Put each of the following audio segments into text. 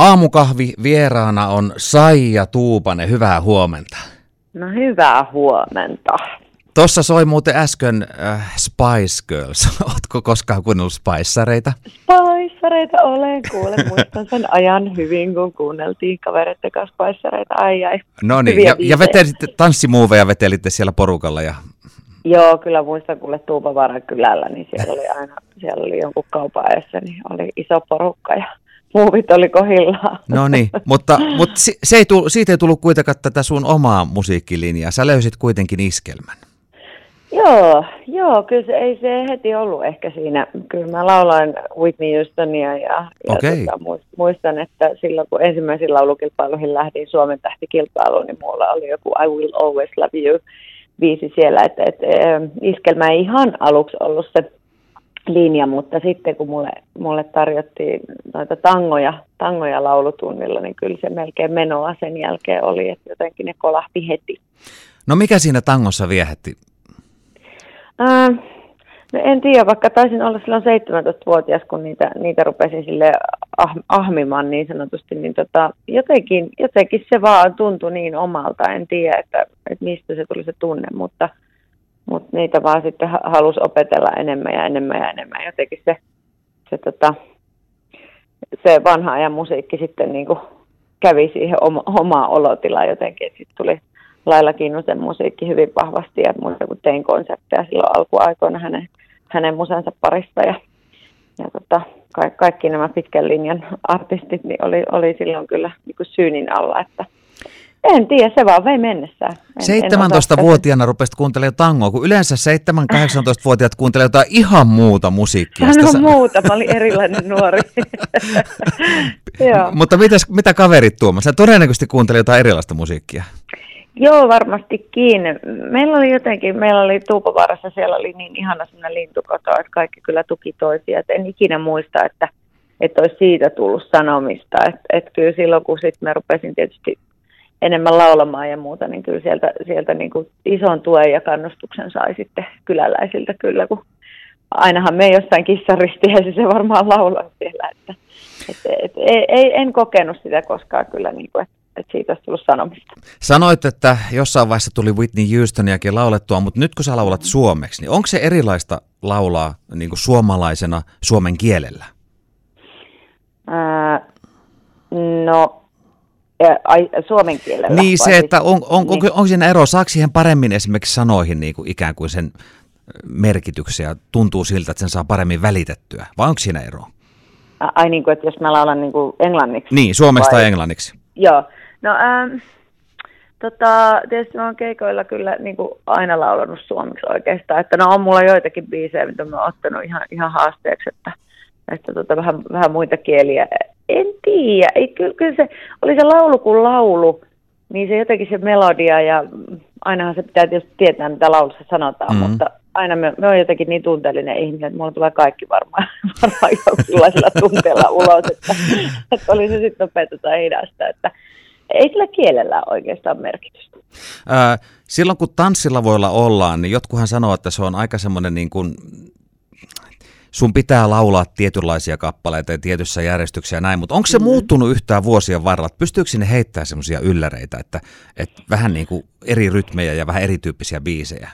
Aamukahvi vieraana on Saija Tuupanen. Hyvää huomenta. No hyvää huomenta. Tuossa soi muuten äsken äh, Spice Girls. Ootko koskaan kuunnellut Spicereita? Spicereita olen, kuule, muistan sen ajan hyvin, kun kuunneltiin kavereiden kanssa Spicereita. Ai ai. No niin, ja, ja vetelitte, tanssimuoveja vetelitte siellä porukalla. Ja... Joo, kyllä muistan kuule Tuupavaaran kylällä, niin siellä oli aina, siellä oli jonkun kaupan edessä, niin oli iso porukka ja muuvit oli kohillaan. No niin, mutta, mutta se ei tullut, siitä ei tullut kuitenkaan tätä sun omaa musiikkilinjaa. Sä löysit kuitenkin iskelmän. Joo, joo, kyllä se ei se heti ollut ehkä siinä. Kyllä mä lauloin Whitney Houstonia ja, ja okay. tota, muistan, että silloin kun ensimmäisiin laulukilpailuihin lähdin Suomen tähtikilpailuun, niin mulla oli joku I Will Always Love You viisi siellä, että, että iskelmä ei ihan aluksi ollut se linja, mutta sitten kun mulle, mulle tarjottiin noita tangoja, tangoja laulutunnilla, niin kyllä se melkein menoa sen jälkeen oli, että jotenkin ne kolahti heti. No mikä siinä tangossa viehätti? Ää, no en tiedä, vaikka taisin olla silloin 17-vuotias, kun niitä, niitä rupesin sille ah, ahmimaan niin sanotusti, niin tota, jotenkin, jotenkin se vaan tuntui niin omalta. En tiedä, että, että mistä se tuli se tunne, mutta – mutta niitä vaan sitten halusi opetella enemmän ja enemmän ja enemmän. Jotenkin se, se, tota, se vanha ajan musiikki sitten niin kuin kävi siihen oma, omaa olotilaan jotenkin, sitten tuli Laila Kinnusen musiikki hyvin vahvasti ja muista kun tein konsepteja silloin alkuaikoina hänen, hänen musensa parissa ja, ja tota, ka- kaikki nämä pitkän linjan artistit niin oli, oli silloin kyllä niin syynin alla, että en tiedä, se vaan vei mennessään. 17-vuotiaana rupesit kuuntelemaan tangoa, kun yleensä 7-18-vuotiaat kuuntelee jotain ihan muuta musiikkia. No muuta, mä olin erilainen nuori. Mutta mitäs, mitä kaverit tuomassa? Sä todennäköisesti kuuntelee jotain erilaista musiikkia. Joo, varmastikin. Meillä oli jotenkin, meillä oli Tuupovaarassa, siellä oli niin ihana sellainen lintukoto, että kaikki kyllä tuki toisia. Et en ikinä muista, että, että olisi siitä tullut sanomista. Että et kyllä silloin, kun sitten mä rupesin tietysti enemmän laulamaan ja muuta, niin kyllä sieltä, sieltä niin kuin ison tuen ja kannustuksen sai sitten kyläläisiltä kyllä, kun ainahan me jossain kissaristiäisissä se varmaan laulaa siellä, että, että et, ei, en kokenut sitä koskaan kyllä, niin kuin, että, että siitä olisi tullut sanomista. Sanoit, että jossain vaiheessa tuli Whitney Houstoniakin laulettua, mutta nyt kun sä laulat suomeksi, niin onko se erilaista laulaa niin kuin suomalaisena suomen kielellä? Ää, no ai, suomen kielellä. Niin se, että on, on, niin. onko, onko siinä ero, saako siihen paremmin esimerkiksi sanoihin niin kuin ikään kuin sen merkityksen ja tuntuu siltä, että sen saa paremmin välitettyä, vai onko siinä ero? Ai niin kuin, että jos mä laulan niin kuin englanniksi? Niin, suomesta vai? englanniksi. Joo, no ähm, tota, tietysti mä oon keikoilla kyllä niin kuin aina laulanut suomeksi oikeastaan, että no on mulla joitakin biisejä, mitä mä oon ottanut ihan, ihan haasteeksi, että, että tota, vähän, vähän muita kieliä en tiedä. Ei, kyllä, kyllä se oli se laulu kuin laulu, niin se jotenkin se melodia ja ainahan se pitää tietysti tietää, mitä laulussa sanotaan, mm-hmm. mutta aina me, me on jotenkin niin tunteellinen ihminen, että mulla tulee kaikki varmaan, varmaan jonkinlaisella tunteella ulos, että, että oli se sitten nopeata tai hidasta, että ei sillä kielellä oikeastaan merkitystä. Ää, silloin kun tanssilla ollaan, niin jotkuhan sanoo, että se on aika semmoinen niin kuin sun pitää laulaa tietynlaisia kappaleita ja tietyssä järjestyksessä ja näin, mutta onko se mm-hmm. muuttunut yhtään vuosien varrella? Pystyykö sinne heittämään semmoisia ylläreitä, että, että vähän niin kuin eri rytmejä ja vähän erityyppisiä biisejä?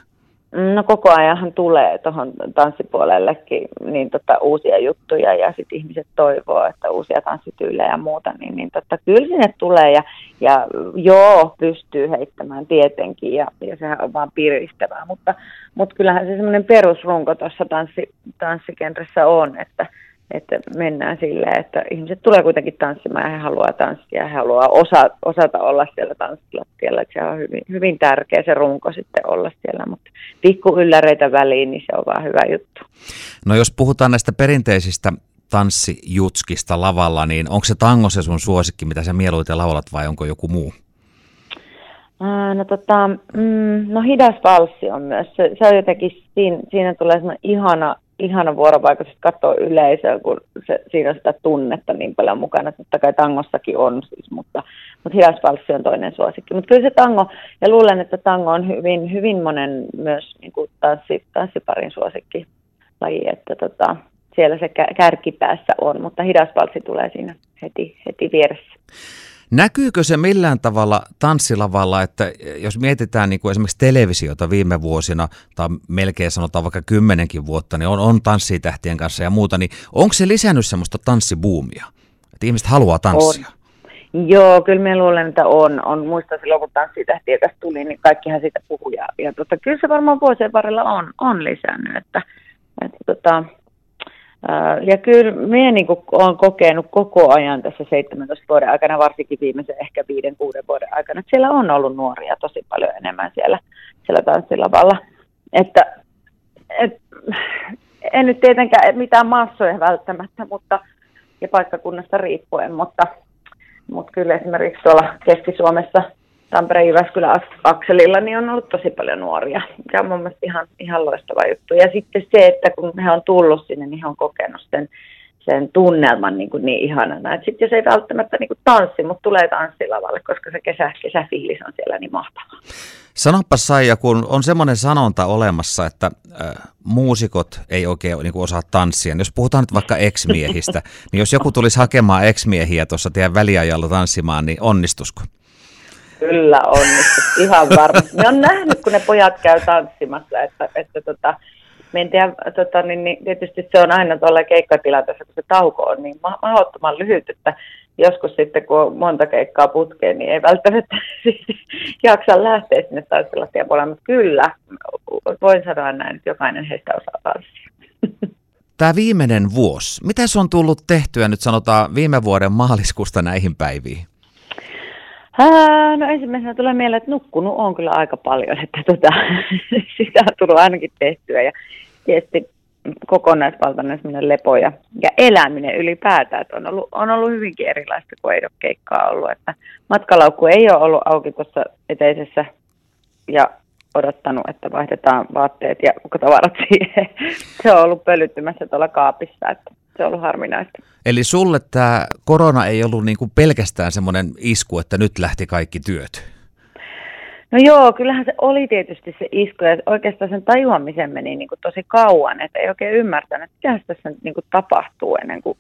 No koko ajanhan tulee tuohon tanssipuolellekin niin tota, uusia juttuja ja sitten ihmiset toivoo, että uusia tanssityylejä ja muuta, niin, niin tota, kyllä sinne tulee ja, ja joo, pystyy heittämään tietenkin ja, ja sehän on vaan piristävää, mutta, mutta kyllähän se semmoinen perusrunko tuossa tanssi, tanssikenressä on, että että mennään silleen, että ihmiset tulee kuitenkin tanssimaan ja he haluaa tanssia ja he haluaa osa, osata olla siellä tanssilattialla. Että se on hyvin, hyvin tärkeä se runko sitten olla siellä, mutta pikku ylläreitä väliin, niin se on vaan hyvä juttu. No jos puhutaan näistä perinteisistä tanssijutskista lavalla, niin onko se tango se sun suosikki, mitä sä mieluiten laulat vai onko joku muu? No, tota, mm, no hidas valssi on myös, se, se on jotenkin, siinä, siinä tulee sellainen ihana ihana vuorovaikutus katsoa yleisöä, kun se, siinä on sitä tunnetta niin paljon mukana. Totta kai tangossakin on siis, mutta, mutta hidas valssi on toinen suosikki. Mutta kyllä se tango, ja luulen, että tango on hyvin, hyvin monen myös niin kuin tanssi, tanssiparin suosikki laji, että tota, siellä se kärkipäässä on, mutta hidaspalssi tulee siinä heti, heti vieressä. Näkyykö se millään tavalla tanssilavalla, että jos mietitään niin kuin esimerkiksi televisiota viime vuosina, tai melkein sanotaan vaikka kymmenenkin vuotta, niin on, on tanssitähtien kanssa ja muuta, niin onko se lisännyt semmoista tanssibuumia? Että ihmiset haluaa tanssia? On. Joo, kyllä me luulen, että on. on. Muistan silloin, kun tanssitähtiä tässä tuli, niin kaikkihan siitä puhuu. Ja, ja tota, kyllä se varmaan vuosien varrella on, on lisännyt. Että, että tota, ja kyllä minä niin olen kokenut koko ajan tässä 17 vuoden aikana, varsinkin viimeisen ehkä viiden, kuuden vuoden aikana, että siellä on ollut nuoria tosi paljon enemmän siellä, siellä tanssilavalla. Että, et, en nyt tietenkään mitään massoja välttämättä, mutta, ja paikkakunnasta riippuen, mutta, mutta kyllä esimerkiksi tuolla Keski-Suomessa Tampereen Jyväskylän akselilla, niin on ollut tosi paljon nuoria, mikä on mun mielestä ihan, ihan loistava juttu. Ja sitten se, että kun he on tullut sinne, niin he on kokenut sen, sen tunnelman niin, kuin niin ihanana. Sitten jos ei välttämättä niin kuin tanssi, mutta tulee tanssilavalle, koska se kesä, kesäfiilis on siellä niin mahtava. Sanoppa Saija, kun on semmoinen sanonta olemassa, että äh, muusikot ei oikein niin kuin osaa tanssia. Jos puhutaan nyt vaikka ex-miehistä, niin jos joku tulisi hakemaan ex-miehiä tuossa teidän väliajalla tanssimaan, niin onnistusko? Kyllä onnistu, ihan varmasti. Me on nähnyt, kun ne pojat käy tanssimassa, että, että tota, me en tiedä, tota, niin, niin, tietysti se on aina tuolla keikkatilanteessa, kun se tauko on niin mahdottoman lyhyt, että joskus sitten, kun on monta keikkaa putkeen, niin ei välttämättä jaksa lähteä sinne tanssilattian puolelle, mutta kyllä, voin sanoa näin, että jokainen heistä osaa tanssia. Tämä viimeinen vuosi, mitä se on tullut tehtyä nyt sanotaan viime vuoden maaliskuusta näihin päiviin? No ensimmäisenä tulee mieleen, että nukkunut on kyllä aika paljon, että tota, sitä on tullut ainakin tehtyä ja tietysti kokonaisvaltainen lepo ja, ja eläminen ylipäätään, että on ollut, on ollut hyvinkin erilaista, kuin ei ole keikkaa ollut, että matkalaukku ei ole ollut auki tuossa eteisessä ja odottanut, että vaihdetaan vaatteet ja tavarat siihen. Se on ollut pölyttymässä tuolla kaapissa, että se on ollut harvinaista. Eli sulle tämä korona ei ollut niinku pelkästään semmoinen isku, että nyt lähti kaikki työt? No joo, kyllähän se oli tietysti se isku ja oikeastaan sen tajuamisen meni niin kuin tosi kauan, että ei oikein ymmärtänyt, että mitä tässä niin kuin tapahtuu ennen kuin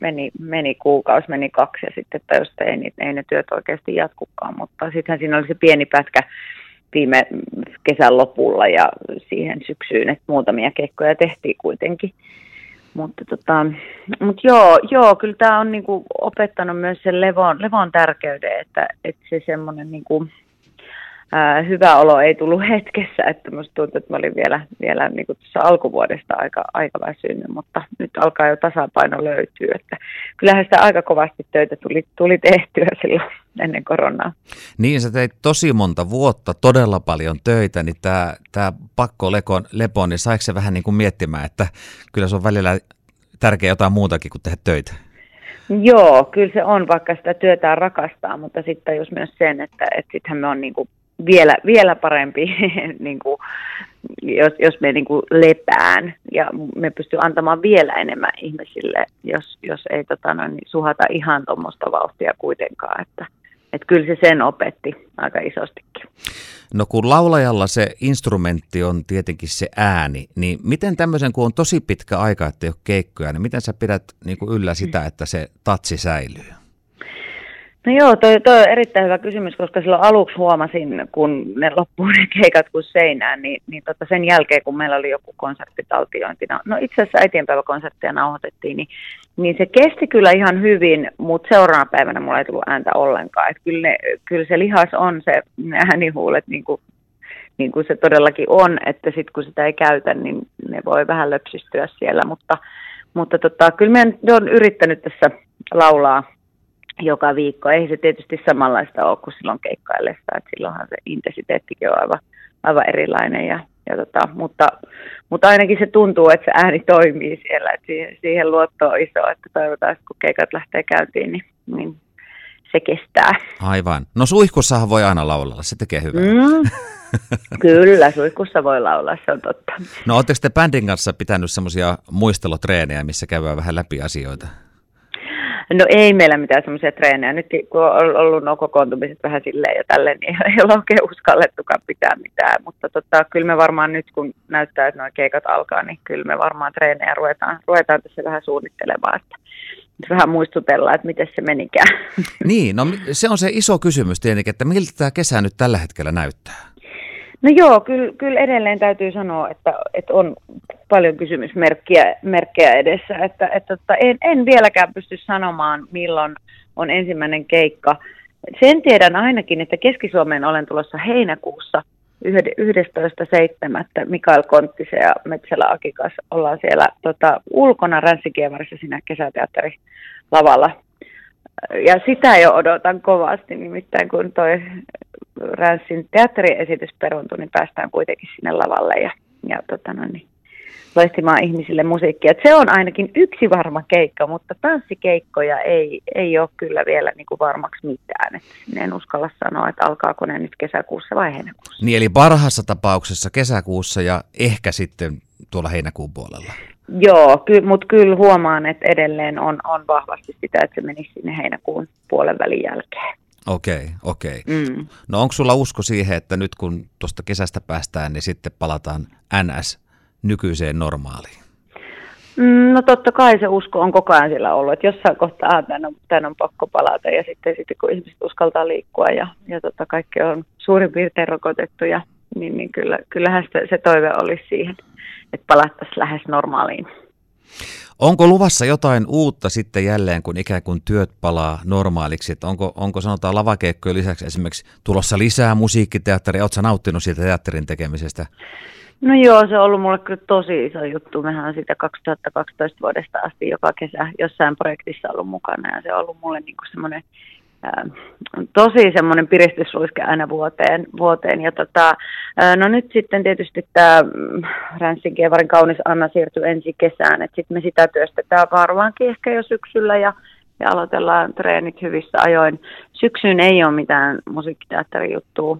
meni, meni kuukausi, meni kaksi ja sitten tajus, että ei, ei ne työt oikeasti jatkukaan, mutta sittenhän siinä oli se pieni pätkä viime kesän lopulla ja siihen syksyyn, että muutamia keikkoja tehtiin kuitenkin. Mutta tota, mut joo, joo, kyllä tämä on niinku opettanut myös sen levon, levon tärkeyden, että, että se semmoinen niinku, ää, hyvä olo ei tullut hetkessä, että musta tuntuu, että mä olin vielä, vielä niin kuin tuossa alkuvuodesta aika, aika väsynyt, mutta nyt alkaa jo tasapaino löytyä, että kyllähän sitä aika kovasti töitä tuli, tuli tehtyä silloin ennen koronaa. Niin, sä teit tosi monta vuotta, todella paljon töitä, niin tämä, tämä pakko lepo, lepo, niin saiko se vähän niin kuin miettimään, että kyllä se on välillä tärkeää jotain muutakin kuin tehdä töitä? Joo, kyllä se on, vaikka sitä työtään rakastaa, mutta sitten jos myös sen, että, että sittenhän me on niin kuin vielä, vielä parempi, niin kuin, jos, jos me niin kuin lepään ja me pystyy antamaan vielä enemmän ihmisille, jos, jos ei tota, noin, niin suhata ihan tuommoista vauhtia kuitenkaan. Että, että kyllä se sen opetti aika isostikin. No kun laulajalla se instrumentti on tietenkin se ääni, niin miten tämmöisen, kun on tosi pitkä aika, että ei ole keikkoja, niin miten sä pidät niin kuin yllä sitä, että se tatsi säilyy? No joo, toi, toi on erittäin hyvä kysymys, koska silloin aluksi huomasin, kun ne loppuun ne keikat kuin seinään, niin, niin tota sen jälkeen, kun meillä oli joku konserttitaltiointi, no, itse asiassa äitienpäiväkonserttia nauhoitettiin, niin, niin se kesti kyllä ihan hyvin, mutta seuraavana päivänä mulla ei tullut ääntä ollenkaan. Et kyllä, ne, kyllä se lihas on se äänihuulet, niin kuin, niin kuin se todellakin on, että sitten kun sitä ei käytä, niin ne voi vähän löpsistyä siellä, mutta, mutta tota, kyllä mä olen yrittänyt tässä laulaa joka viikko. Ei se tietysti samanlaista ole kuin silloin keikkaillessa, että silloinhan se intensiteettikin on aivan, aivan erilainen. Ja, ja tota, mutta, mutta ainakin se tuntuu, että se ääni toimii siellä, että siihen, siihen luotto on iso, että toivotaan, että kun keikat lähtee käyntiin, niin, niin se kestää. Aivan. No suihkussahan voi aina laulaa, se tekee hyvää. Mm. Kyllä, suihkussa voi laulaa, se on totta. No oletteko te bändin kanssa pitänyt semmoisia muistelotreenejä, missä käydään vähän läpi asioita? No ei meillä mitään semmoisia treenejä. Nyt kun on ollut nuo kokoontumiset vähän silleen ja tälleen, niin ei ole oikein uskallettukaan pitää mitään. Mutta tota, kyllä me varmaan nyt, kun näyttää, että nuo keikat alkaa, niin kyllä me varmaan treenejä ruvetaan, ruvetaan tässä vähän suunnittelemaan. Että vähän muistutella, että miten se menikään. Niin, no se on se iso kysymys tietenkin, että miltä tämä kesä nyt tällä hetkellä näyttää? No joo, kyllä, kyllä edelleen täytyy sanoa, että, että on paljon kysymysmerkkejä merkkejä edessä. Että, että, että en, en vieläkään pysty sanomaan, milloin on ensimmäinen keikka. Sen tiedän ainakin, että Keski-Suomeen olen tulossa heinäkuussa 11.7. Mikael Konttisen ja Metsälä Akikas ollaan siellä tota, ulkona Ränssikievarissa siinä kesäteatterilavalla. Ja sitä jo odotan kovasti, nimittäin kun toi Ränssin teatteriesitys peruntui, niin päästään kuitenkin sinne lavalle ja, ja tota no niin, loistimaan ihmisille musiikkia. Et se on ainakin yksi varma keikka, mutta tanssikeikkoja ei, ei ole kyllä vielä niin kuin varmaksi mitään. Et en uskalla sanoa, että alkaako ne nyt kesäkuussa vai heinäkuussa. Niin eli parhaassa tapauksessa kesäkuussa ja ehkä sitten tuolla heinäkuun puolella. Joo, ky- mutta kyllä huomaan, että edelleen on, on vahvasti sitä, että se menisi sinne heinäkuun puolen välin jälkeen. Okei, okay, okei. Okay. Mm. No onko sulla usko siihen, että nyt kun tuosta kesästä päästään, niin sitten palataan NS nykyiseen normaaliin? Mm, no totta kai se usko on koko ajan sillä ollut, että jossain kohtaa tämän on, tämän on pakko palata ja sitten, sitten kun ihmiset uskaltaa liikkua ja, ja tota, kaikki on suurin piirtein rokotettu, ja, niin, niin kyllä, kyllähän se, se toive olisi siihen, että palattaisiin lähes normaaliin. Onko luvassa jotain uutta sitten jälleen, kun ikään kuin työt palaa normaaliksi? Että onko, onko sanotaan lavakeikkojen lisäksi esimerkiksi tulossa lisää musiikkiteatteria? Oletko nauttinut siitä teatterin tekemisestä? No joo, se on ollut mulle kyllä tosi iso juttu. Mehän on sitä 2012 vuodesta asti joka kesä jossain projektissa ollut mukana ja se on ollut mulle niin semmoinen tosi semmoinen piristysruiske aina vuoteen. vuoteen. Ja tota, no nyt sitten tietysti tämä mm, Ränssin Kievarin kaunis Anna siirtyy ensi kesään, että sitten me sitä työstetään varmaankin ehkä jo syksyllä ja, ja aloitellaan treenit hyvissä ajoin. Syksyyn ei ole mitään musiikkiteatterijuttua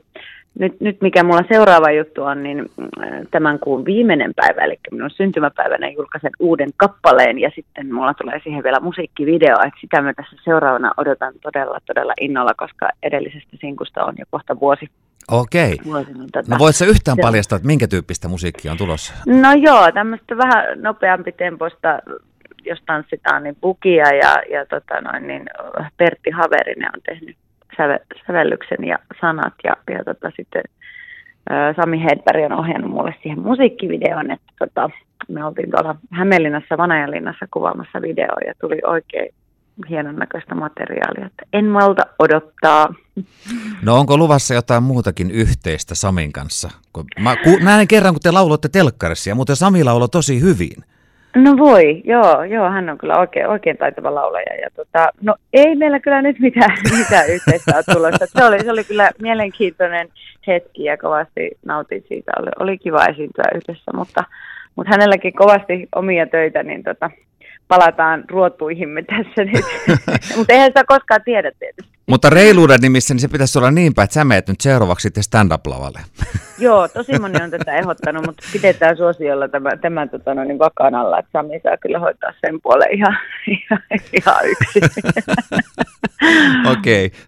nyt, nyt mikä mulla seuraava juttu on, niin äh, tämän kuun viimeinen päivä, eli minun syntymäpäivänä julkaisen uuden kappaleen ja sitten mulla tulee siihen vielä musiikkivideo, että sitä mä tässä seuraavana odotan todella, todella innolla, koska edellisestä sinkusta on jo kohta vuosi. Okei. Vuosi, niin tota, no voit sä yhtään se... paljastaa, että minkä tyyppistä musiikkia on tulossa? No joo, tämmöistä vähän nopeampi tempoista jos tanssitaan, niin Bukia ja, ja tota noin, niin Pertti Haverinen on tehnyt sävellyksen ja sanat ja, ja tota, sitten ä, Sami Hedberg on ohjannut mulle siihen musiikkivideon, että tota, me oltiin tuolla Hämeenlinnassa, Vanajanlinnassa kuvaamassa videoa ja tuli oikein hienon näköistä materiaalia, että en malta odottaa. No onko luvassa jotain muutakin yhteistä Samin kanssa? Kun mä ku, näen kerran, kun te lauloitte telkkarissa ja muuten Sami lauloi tosi hyvin. No voi, joo, joo, hän on kyllä oikein, oikein taitava laulaja. Ja tota, no ei meillä kyllä nyt mitään, mitään yhteistä ole tulossa. Se oli, se oli kyllä mielenkiintoinen hetki ja kovasti nautin siitä. Oli, oli kiva esiintyä yhdessä, mutta, mutta hänelläkin kovasti omia töitä, niin tota, palataan ruotuihimme tässä nyt. mutta eihän sitä koskaan tiedä tietysti. Mutta reiluuden nimissä niin se pitäisi olla niin päin, että sä meet nyt seuraavaksi sitten stand-up-lavalle. Joo, tosi moni on tätä ehdottanut, mutta pidetään suosiolla tämän, tämän tota, no, niin vakaan alla, että Sami saa kyllä hoitaa sen puolen ihan, ihan, ihan yksin. Okei, okay.